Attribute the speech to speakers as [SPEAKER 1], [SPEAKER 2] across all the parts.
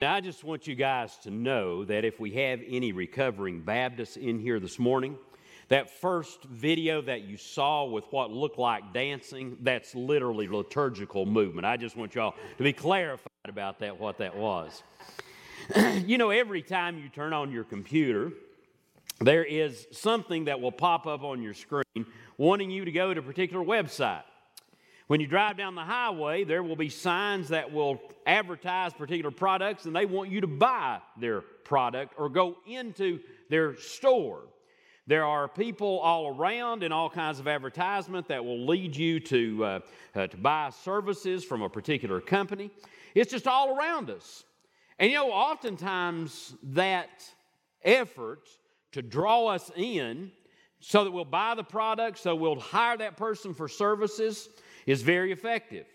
[SPEAKER 1] Now, I just want you guys to know that if we have any recovering Baptists in here this morning, that first video that you saw with what looked like dancing, that's literally liturgical movement. I just want y'all to be clarified about that, what that was. you know, every time you turn on your computer, there is something that will pop up on your screen wanting you to go to a particular website. When you drive down the highway, there will be signs that will advertise particular products and they want you to buy their product or go into their store. There are people all around in all kinds of advertisement that will lead you to, uh, uh, to buy services from a particular company. It's just all around us. And you know, oftentimes that effort to draw us in so that we'll buy the product, so we'll hire that person for services, is very effective.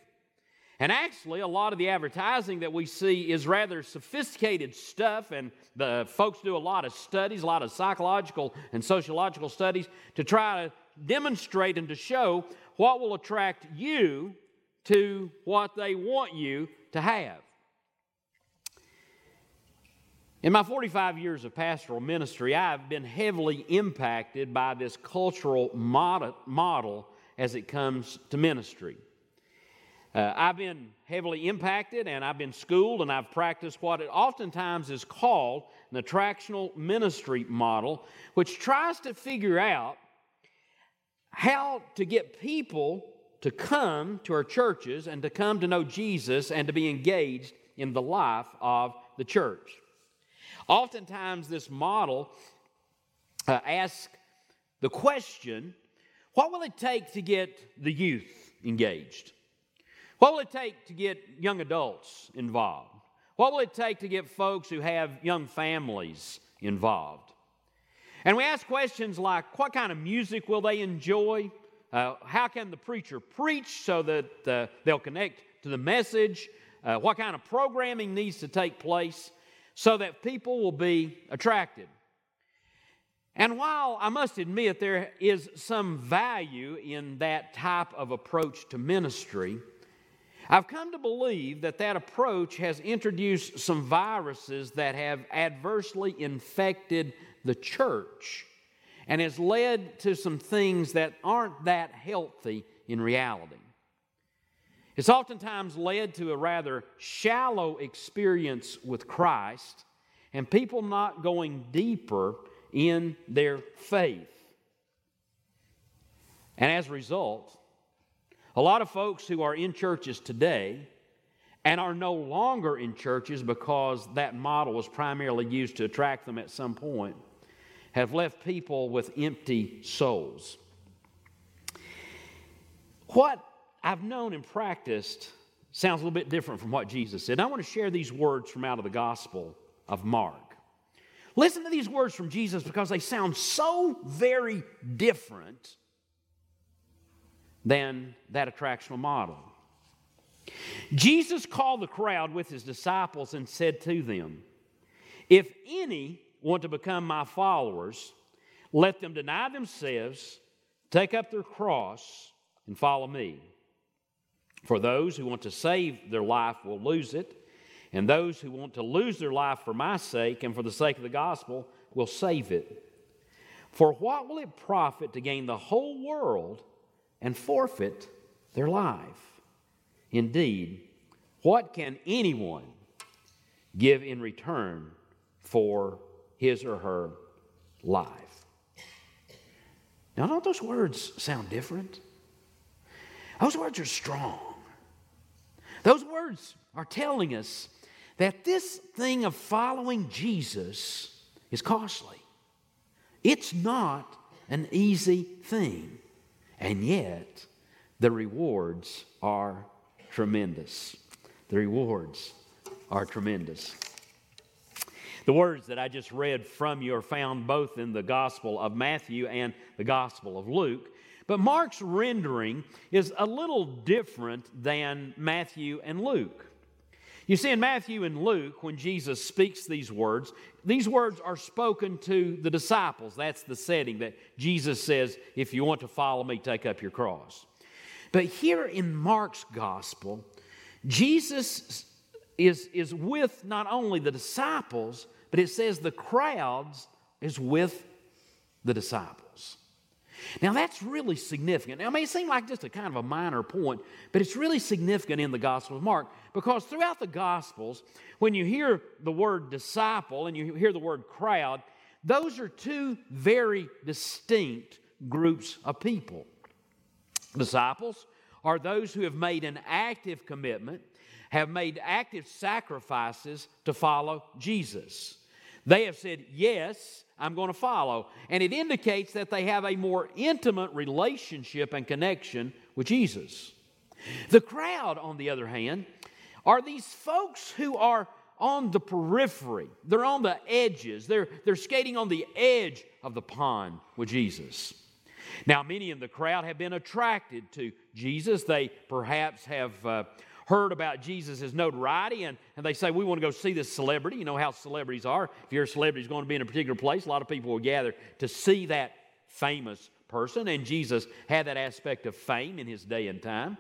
[SPEAKER 1] And actually, a lot of the advertising that we see is rather sophisticated stuff, and the folks do a lot of studies, a lot of psychological and sociological studies to try to demonstrate and to show what will attract you to what they want you to have. In my 45 years of pastoral ministry, I've been heavily impacted by this cultural model as it comes to ministry. Uh, I've been heavily impacted and I've been schooled and I've practiced what it oftentimes is called an attractional ministry model, which tries to figure out how to get people to come to our churches and to come to know Jesus and to be engaged in the life of the church. Oftentimes, this model uh, asks the question what will it take to get the youth engaged? What will it take to get young adults involved? What will it take to get folks who have young families involved? And we ask questions like what kind of music will they enjoy? Uh, how can the preacher preach so that uh, they'll connect to the message? Uh, what kind of programming needs to take place so that people will be attracted? And while I must admit there is some value in that type of approach to ministry, I've come to believe that that approach has introduced some viruses that have adversely infected the church and has led to some things that aren't that healthy in reality. It's oftentimes led to a rather shallow experience with Christ and people not going deeper in their faith. And as a result, a lot of folks who are in churches today and are no longer in churches because that model was primarily used to attract them at some point have left people with empty souls. What I've known and practiced sounds a little bit different from what Jesus said. I want to share these words from out of the Gospel of Mark. Listen to these words from Jesus because they sound so very different than that attractional model. Jesus called the crowd with his disciples and said to them, If any want to become my followers, let them deny themselves, take up their cross, and follow me. For those who want to save their life will lose it and those who want to lose their life for my sake and for the sake of the gospel will save it. For what will it profit to gain the whole world and forfeit their life? Indeed, what can anyone give in return for his or her life? Now, don't those words sound different? Those words are strong. Those words are telling us that this thing of following Jesus is costly. It's not an easy thing, and yet the rewards are tremendous. The rewards are tremendous. The words that I just read from you are found both in the Gospel of Matthew and the Gospel of Luke. But Mark's rendering is a little different than Matthew and Luke. You see, in Matthew and Luke, when Jesus speaks these words, these words are spoken to the disciples. That's the setting that Jesus says, if you want to follow me, take up your cross. But here in Mark's gospel, Jesus is, is with not only the disciples, but it says the crowds is with the disciples. Now that's really significant. Now, it may seem like just a kind of a minor point, but it's really significant in the Gospel of Mark because throughout the Gospels, when you hear the word disciple and you hear the word crowd, those are two very distinct groups of people. Disciples are those who have made an active commitment, have made active sacrifices to follow Jesus. They have said, Yes, I'm going to follow. And it indicates that they have a more intimate relationship and connection with Jesus. The crowd, on the other hand, are these folks who are on the periphery. They're on the edges. They're, they're skating on the edge of the pond with Jesus. Now, many in the crowd have been attracted to Jesus. They perhaps have uh, heard about Jesus' notoriety and, and they say, We want to go see this celebrity. You know how celebrities are. If you're a celebrity who's going to be in a particular place, a lot of people will gather to see that famous person. And Jesus had that aspect of fame in his day and time.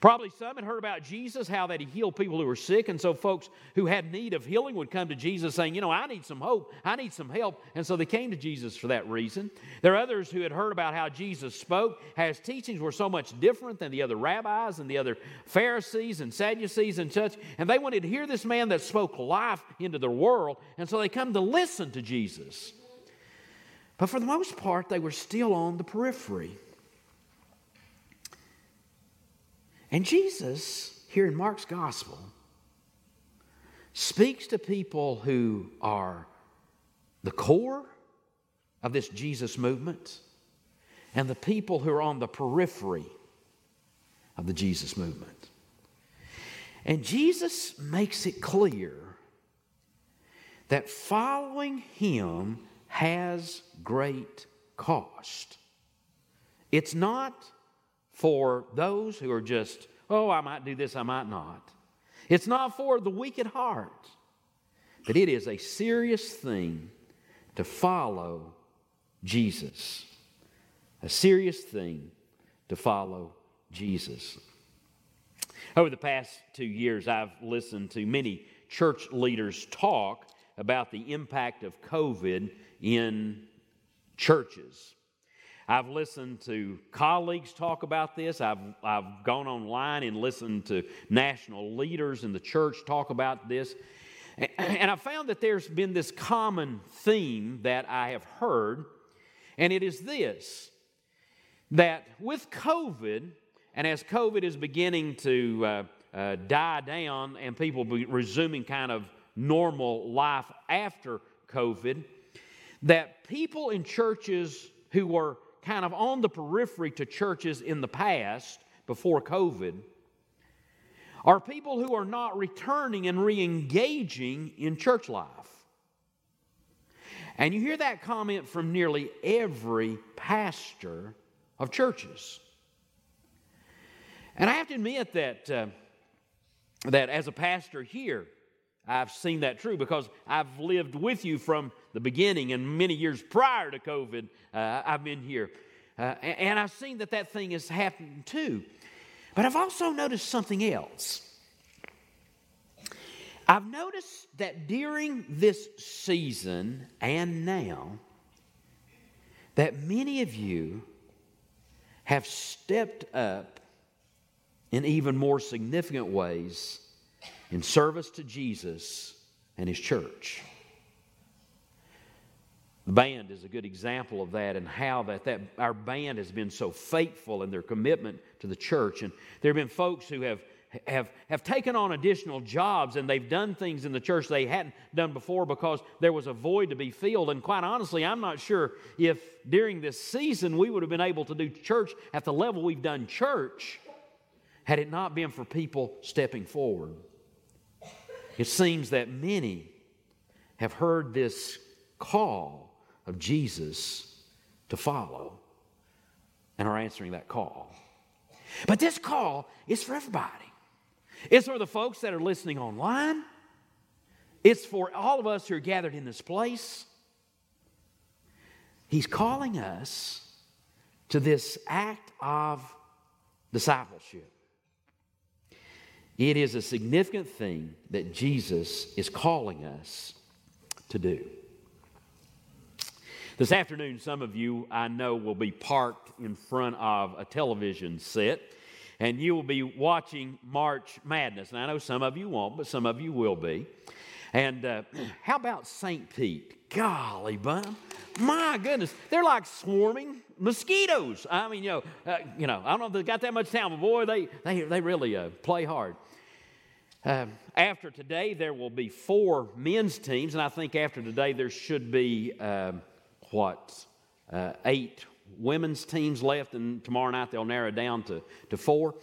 [SPEAKER 1] Probably some had heard about Jesus, how that he healed people who were sick. And so folks who had need of healing would come to Jesus saying, You know, I need some hope. I need some help. And so they came to Jesus for that reason. There are others who had heard about how Jesus spoke, how his teachings were so much different than the other rabbis and the other Pharisees and Sadducees and such. And they wanted to hear this man that spoke life into their world. And so they come to listen to Jesus. But for the most part, they were still on the periphery. And Jesus, here in Mark's gospel, speaks to people who are the core of this Jesus movement and the people who are on the periphery of the Jesus movement. And Jesus makes it clear that following him has great cost. It's not for those who are just, oh, I might do this, I might not. It's not for the weak at heart, but it is a serious thing to follow Jesus. A serious thing to follow Jesus. Over the past two years, I've listened to many church leaders talk about the impact of COVID in churches. I've listened to colleagues talk about this. I've, I've gone online and listened to national leaders in the church talk about this. And I found that there's been this common theme that I have heard, and it is this that with COVID, and as COVID is beginning to uh, uh, die down and people be resuming kind of normal life after COVID, that people in churches who were kind of on the periphery to churches in the past before COVID are people who are not returning and re engaging in church life. And you hear that comment from nearly every pastor of churches. And I have to admit that, uh, that as a pastor here, I've seen that true because I've lived with you from the beginning and many years prior to COVID. Uh, I've been here. Uh, and I've seen that that thing has happened too. But I've also noticed something else. I've noticed that during this season and now, that many of you have stepped up in even more significant ways in service to Jesus and His church. The band is a good example of that and how that, that our band has been so faithful in their commitment to the church. And there have been folks who have, have, have taken on additional jobs and they've done things in the church they hadn't done before because there was a void to be filled. And quite honestly, I'm not sure if during this season we would have been able to do church at the level we've done church had it not been for people stepping forward. It seems that many have heard this call of Jesus to follow and are answering that call. But this call is for everybody. It's for the folks that are listening online. It's for all of us who are gathered in this place. He's calling us to this act of discipleship. It is a significant thing that Jesus is calling us to do. This afternoon, some of you I know will be parked in front of a television set and you will be watching March Madness. And I know some of you won't, but some of you will be. And uh, how about St. Pete? Golly, bum. My goodness, they're like swarming mosquitoes. I mean, you know, uh, you know, I don't know if they've got that much time, but boy, they, they, they really uh, play hard. Um, after today, there will be four men's teams, and I think after today, there should be um, what, uh, eight women's teams left, and tomorrow night they'll narrow down to, to four.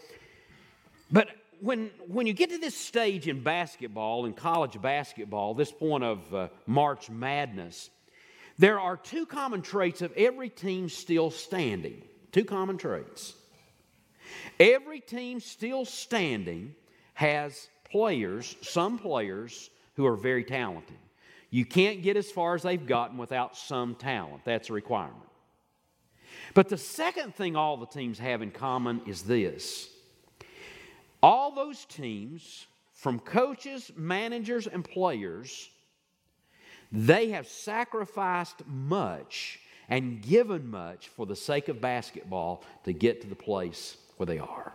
[SPEAKER 1] But when, when you get to this stage in basketball, in college basketball, this point of uh, March Madness, there are two common traits of every team still standing. Two common traits. Every team still standing has players, some players, who are very talented. You can't get as far as they've gotten without some talent. That's a requirement. But the second thing all the teams have in common is this all those teams, from coaches, managers, and players, they have sacrificed much and given much for the sake of basketball to get to the place where they are.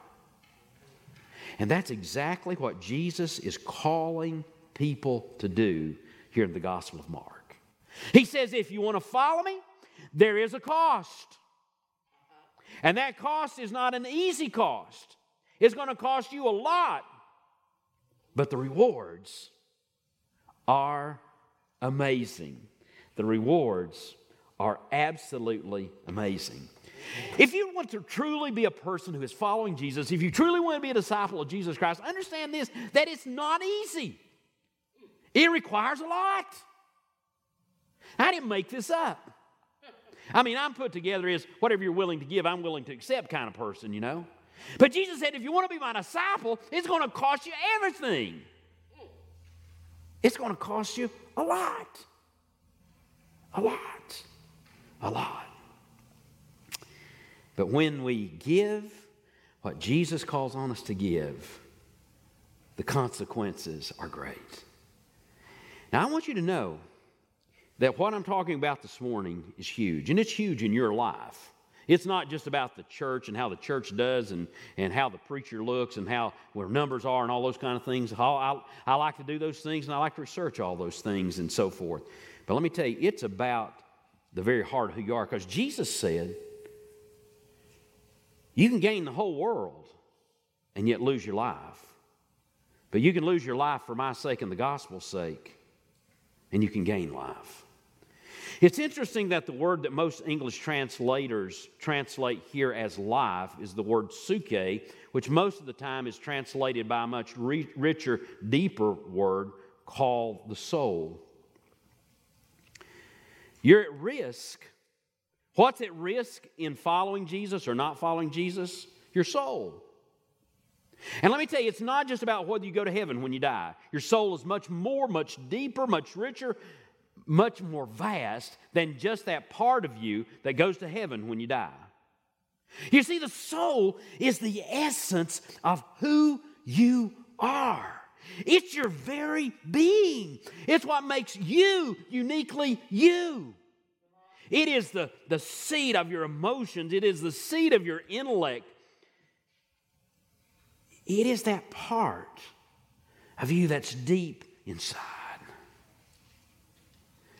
[SPEAKER 1] And that's exactly what Jesus is calling people to do here in the Gospel of Mark. He says, if you want to follow me, there is a cost. And that cost is not an easy cost, it's going to cost you a lot. But the rewards are amazing. The rewards are absolutely amazing. If you want to truly be a person who is following Jesus, if you truly want to be a disciple of Jesus Christ, understand this that it's not easy. It requires a lot. I didn't make this up. I mean, I'm put together as whatever you're willing to give, I'm willing to accept kind of person, you know. But Jesus said, if you want to be my disciple, it's going to cost you everything. It's going to cost you a lot. A lot. A lot. But when we give what Jesus calls on us to give, the consequences are great. Now, I want you to know that what I'm talking about this morning is huge, and it's huge in your life. It's not just about the church and how the church does and, and how the preacher looks and how where numbers are and all those kind of things. I, I, I like to do those things and I like to research all those things and so forth. But let me tell you, it's about the very heart of who you are because Jesus said, you can gain the whole world and yet lose your life. But you can lose your life for my sake and the gospel's sake, and you can gain life. It's interesting that the word that most English translators translate here as life is the word psuche, which most of the time is translated by a much richer, deeper word called the soul. You're at risk What's at risk in following Jesus or not following Jesus? Your soul. And let me tell you, it's not just about whether you go to heaven when you die. Your soul is much more, much deeper, much richer, much more vast than just that part of you that goes to heaven when you die. You see, the soul is the essence of who you are. It's your very being. It's what makes you uniquely you. It is the, the seat of your emotions, it is the seat of your intellect. It is that part of you that's deep inside.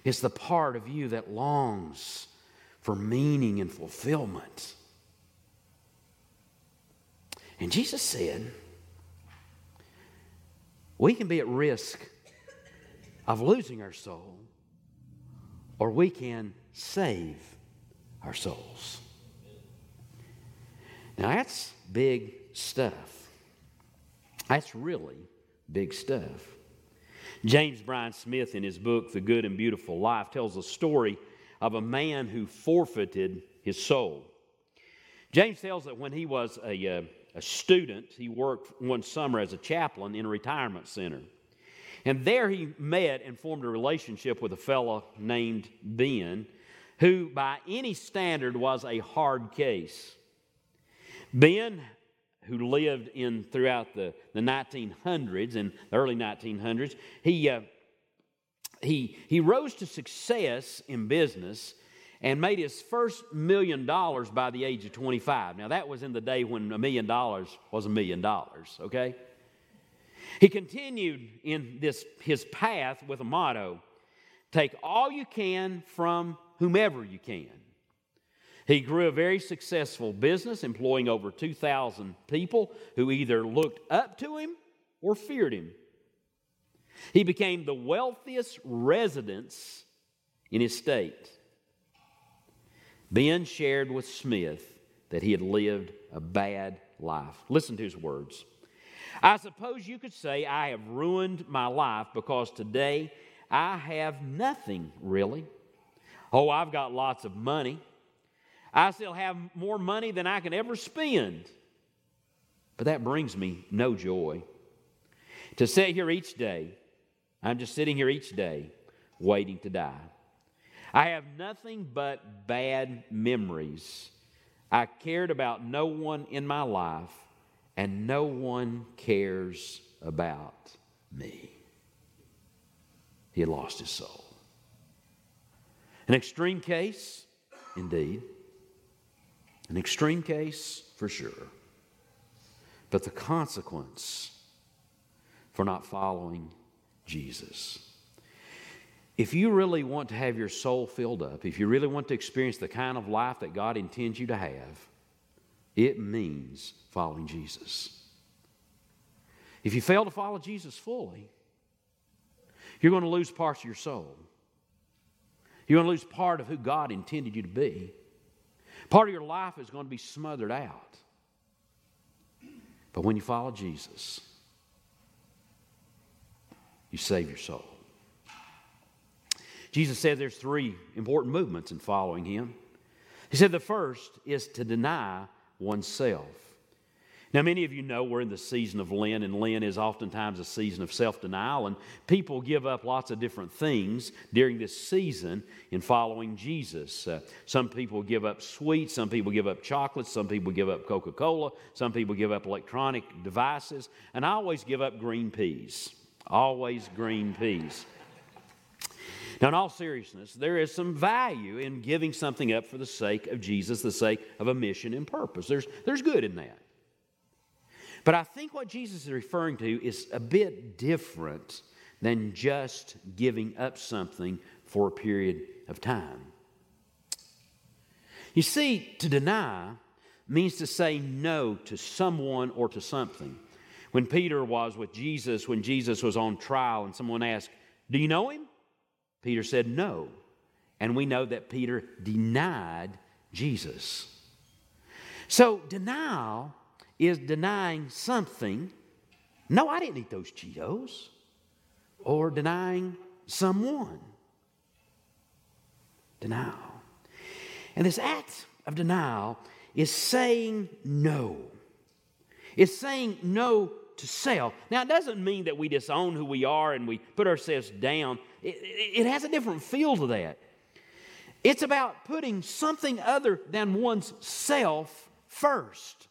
[SPEAKER 1] It's the part of you that longs for meaning and fulfillment. And Jesus said, we can be at risk of losing our soul, or we can save our souls. Now, that's big stuff. That's really big stuff. James Bryan Smith, in his book, The Good and Beautiful Life, tells a story of a man who forfeited his soul. James tells that when he was a, uh, a student, he worked one summer as a chaplain in a retirement center. And there he met and formed a relationship with a fellow named Ben who, by any standard, was a hard case. Ben, who lived in throughout the, the 1900s and the early 1900s. He, uh, he, he rose to success in business and made his first million dollars by the age of 25. Now, that was in the day when a million dollars was a million dollars, okay? He continued in this, his path with a motto take all you can from whomever you can. He grew a very successful business, employing over 2,000 people who either looked up to him or feared him. He became the wealthiest residence in his state. Ben shared with Smith that he had lived a bad life. Listen to his words. I suppose you could say I have ruined my life because today I have nothing really. Oh, I've got lots of money. I still have more money than I can ever spend. But that brings me no joy. To sit here each day, I'm just sitting here each day waiting to die. I have nothing but bad memories. I cared about no one in my life, and no one cares about me. He had lost his soul. An extreme case, indeed. An extreme case, for sure. But the consequence for not following Jesus. If you really want to have your soul filled up, if you really want to experience the kind of life that God intends you to have, it means following Jesus. If you fail to follow Jesus fully, you're going to lose parts of your soul. You're going to lose part of who God intended you to be. Part of your life is going to be smothered out. But when you follow Jesus, you save your soul. Jesus said there's three important movements in following him. He said the first is to deny oneself. Now, many of you know we're in the season of Lent, and Lent is oftentimes a season of self denial, and people give up lots of different things during this season in following Jesus. Uh, some people give up sweets, some people give up chocolates, some people give up Coca Cola, some people give up electronic devices, and I always give up green peas. Always green peas. Now, in all seriousness, there is some value in giving something up for the sake of Jesus, the sake of a mission and purpose. There's, there's good in that. But I think what Jesus is referring to is a bit different than just giving up something for a period of time. You see, to deny means to say no to someone or to something. When Peter was with Jesus, when Jesus was on trial, and someone asked, Do you know him? Peter said, No. And we know that Peter denied Jesus. So, denial is denying something. No, I didn't eat those Cheetos. Or denying someone. Denial. And this act of denial is saying no. It's saying no to self. Now, it doesn't mean that we disown who we are and we put ourselves down. It, it, it has a different feel to that. It's about putting something other than one's self first.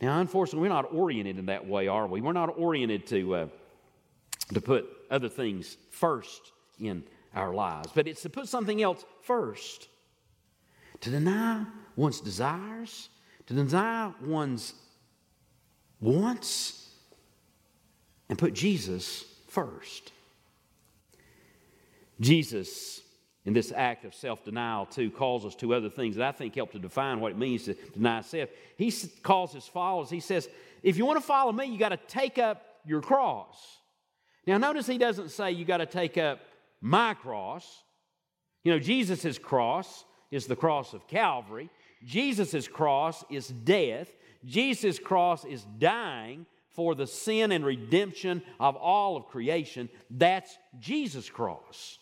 [SPEAKER 1] Now, unfortunately, we're not oriented in that way, are we? We're not oriented to, uh, to put other things first in our lives, but it's to put something else first. To deny one's desires, to deny one's wants, and put Jesus first. Jesus in this act of self denial, too, calls us to other things that I think help to define what it means to deny self. He calls his followers, he says, if you want to follow me, you got to take up your cross. Now, notice he doesn't say you got to take up my cross. You know, Jesus' cross is the cross of Calvary, Jesus' cross is death, Jesus' cross is dying for the sin and redemption of all of creation. That's Jesus' cross.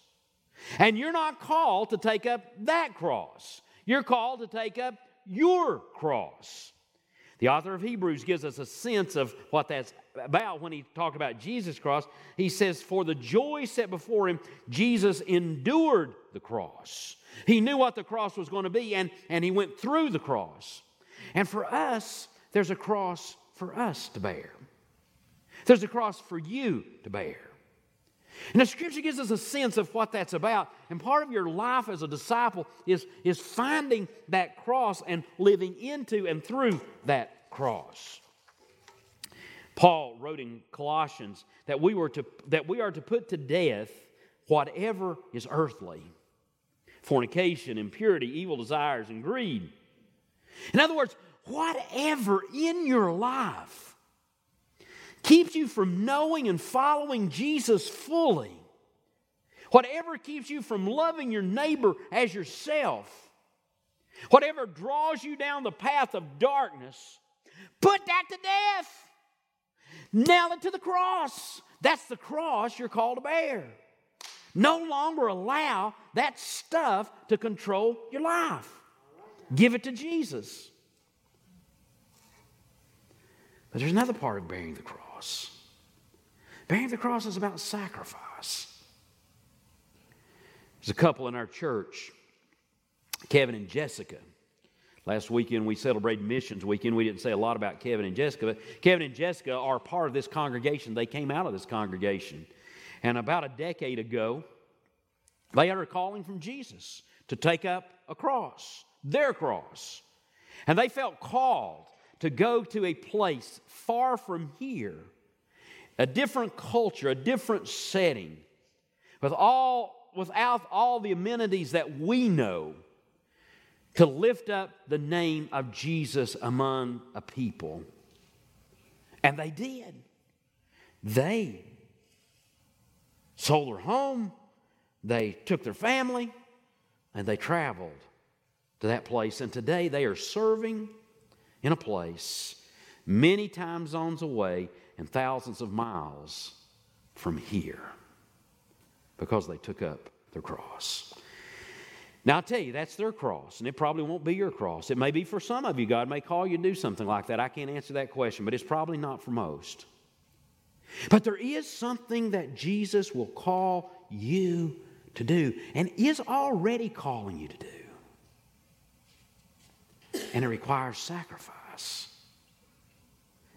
[SPEAKER 1] And you're not called to take up that cross. You're called to take up your cross. The author of Hebrews gives us a sense of what that's about when he talked about Jesus' cross. He says, For the joy set before him, Jesus endured the cross. He knew what the cross was going to be, and, and he went through the cross. And for us, there's a cross for us to bear. There's a cross for you to bear. And the scripture gives us a sense of what that's about. And part of your life as a disciple is, is finding that cross and living into and through that cross. Paul wrote in Colossians that we, were to, that we are to put to death whatever is earthly fornication, impurity, evil desires, and greed. In other words, whatever in your life keeps you from knowing and following Jesus fully, whatever keeps you from loving your neighbor as yourself, whatever draws you down the path of darkness, put that to death. Nail it to the cross. That's the cross you're called to bear. No longer allow that stuff to control your life. Give it to Jesus. But there's another part of bearing the cross. Bearing the cross is about sacrifice. There's a couple in our church, Kevin and Jessica. Last weekend we celebrated Missions Weekend. We didn't say a lot about Kevin and Jessica, but Kevin and Jessica are part of this congregation. They came out of this congregation. And about a decade ago, they had a calling from Jesus to take up a cross, their cross. And they felt called to go to a place far from here, a different culture, a different setting, with all, without all the amenities that we know to lift up the name of Jesus among a people. And they did. They sold their home, they took their family, and they traveled to that place. And today they are serving in a place many time zones away and thousands of miles from here because they took up their cross. Now, I'll tell you, that's their cross, and it probably won't be your cross. It may be for some of you. God may call you to do something like that. I can't answer that question, but it's probably not for most. But there is something that Jesus will call you to do and is already calling you to do. And it requires sacrifice.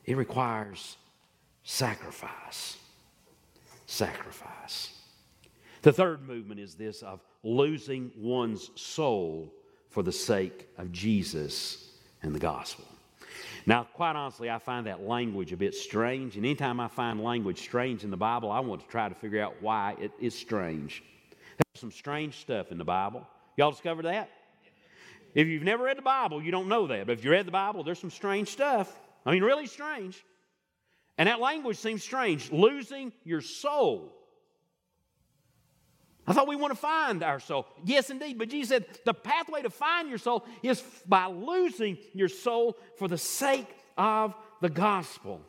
[SPEAKER 1] It requires sacrifice. Sacrifice. The third movement is this of losing one's soul for the sake of Jesus and the gospel. Now, quite honestly, I find that language a bit strange. And anytime I find language strange in the Bible, I want to try to figure out why it is strange. There's some strange stuff in the Bible. Y'all discovered that? If you've never read the Bible, you don't know that. But if you read the Bible, there's some strange stuff. I mean, really strange. And that language seems strange. Losing your soul I thought we want to find our soul. Yes, indeed. But Jesus said the pathway to find your soul is by losing your soul for the sake of the gospel.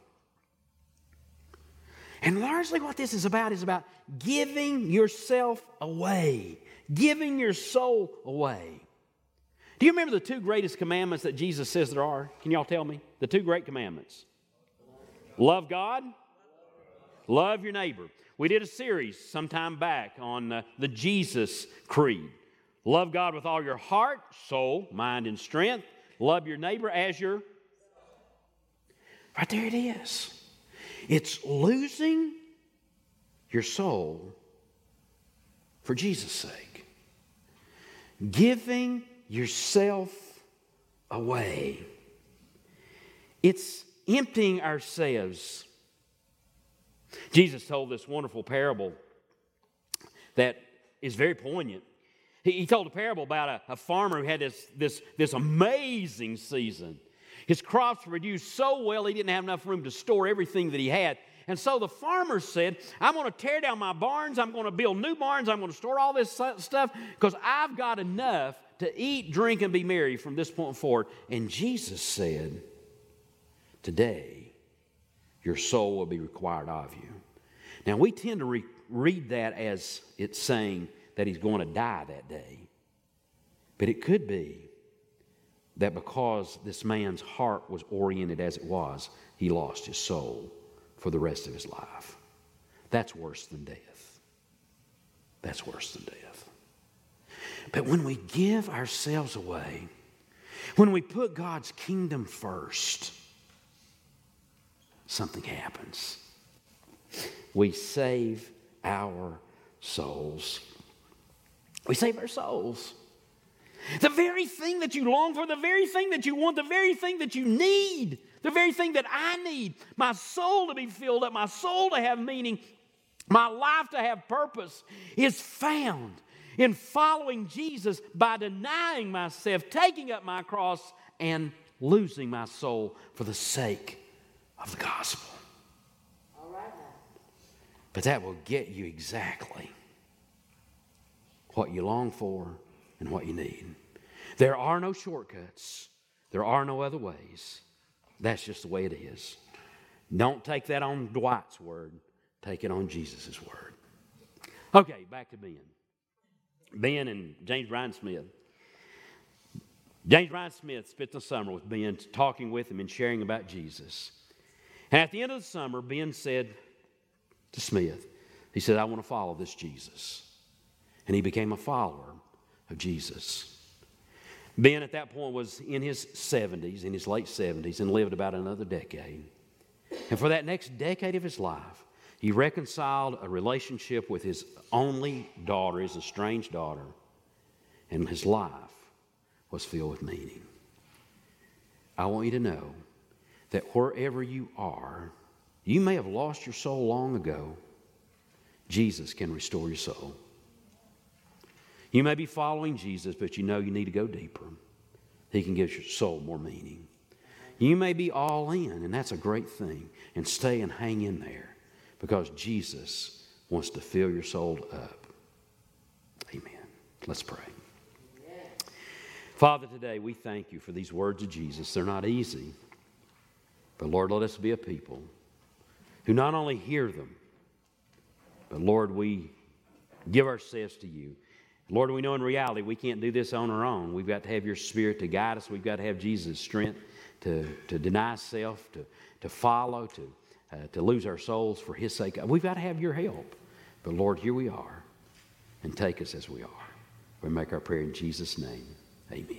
[SPEAKER 1] And largely what this is about is about giving yourself away, giving your soul away. Do you remember the two greatest commandments that Jesus says there are? Can y'all tell me? The two great commandments love God, love your neighbor. We did a series sometime back on uh, the Jesus Creed. Love God with all your heart, soul, mind, and strength. Love your neighbor as your. Right there it is. It's losing your soul for Jesus' sake, giving yourself away. It's emptying ourselves Jesus told this wonderful parable that is very poignant. He, he told a parable about a, a farmer who had this, this, this amazing season. His crops produced so well, he didn't have enough room to store everything that he had. And so the farmer said, I'm going to tear down my barns. I'm going to build new barns. I'm going to store all this stuff because I've got enough to eat, drink, and be merry from this point forward. And Jesus said, Today, your soul will be required of you. Now, we tend to re- read that as it's saying that he's going to die that day. But it could be that because this man's heart was oriented as it was, he lost his soul for the rest of his life. That's worse than death. That's worse than death. But when we give ourselves away, when we put God's kingdom first, something happens. We save our souls. We save our souls. The very thing that you long for, the very thing that you want, the very thing that you need, the very thing that I need, my soul to be filled up, my soul to have meaning, my life to have purpose, is found in following Jesus by denying myself, taking up my cross, and losing my soul for the sake of the gospel. All right But that will get you exactly what you long for and what you need. There are no shortcuts, there are no other ways. That's just the way it is. Don't take that on Dwight's word, take it on Jesus' word. Okay, back to Ben. Ben and James Bryan Smith. James Bryan Smith spent the summer with Ben, talking with him and sharing about Jesus. And at the end of the summer, Ben said to Smith, he said, I want to follow this Jesus. And he became a follower of Jesus. Ben at that point was in his 70s, in his late 70s, and lived about another decade. And for that next decade of his life, he reconciled a relationship with his only daughter, his estranged daughter, and his life was filled with meaning. I want you to know that wherever you are, you may have lost your soul long ago. Jesus can restore your soul. You may be following Jesus, but you know you need to go deeper. He can give your soul more meaning. You may be all in, and that's a great thing, and stay and hang in there because Jesus wants to fill your soul up. Amen. Let's pray. Father, today we thank you for these words of Jesus. They're not easy, but Lord, let us be a people who not only hear them, but Lord, we give ourselves to you. Lord, we know in reality we can't do this on our own. We've got to have your spirit to guide us. We've got to have Jesus' strength to, to deny self, to, to follow, to, uh, to lose our souls for his sake. We've got to have your help. But Lord, here we are. And take us as we are. We make our prayer in Jesus' name. Amen.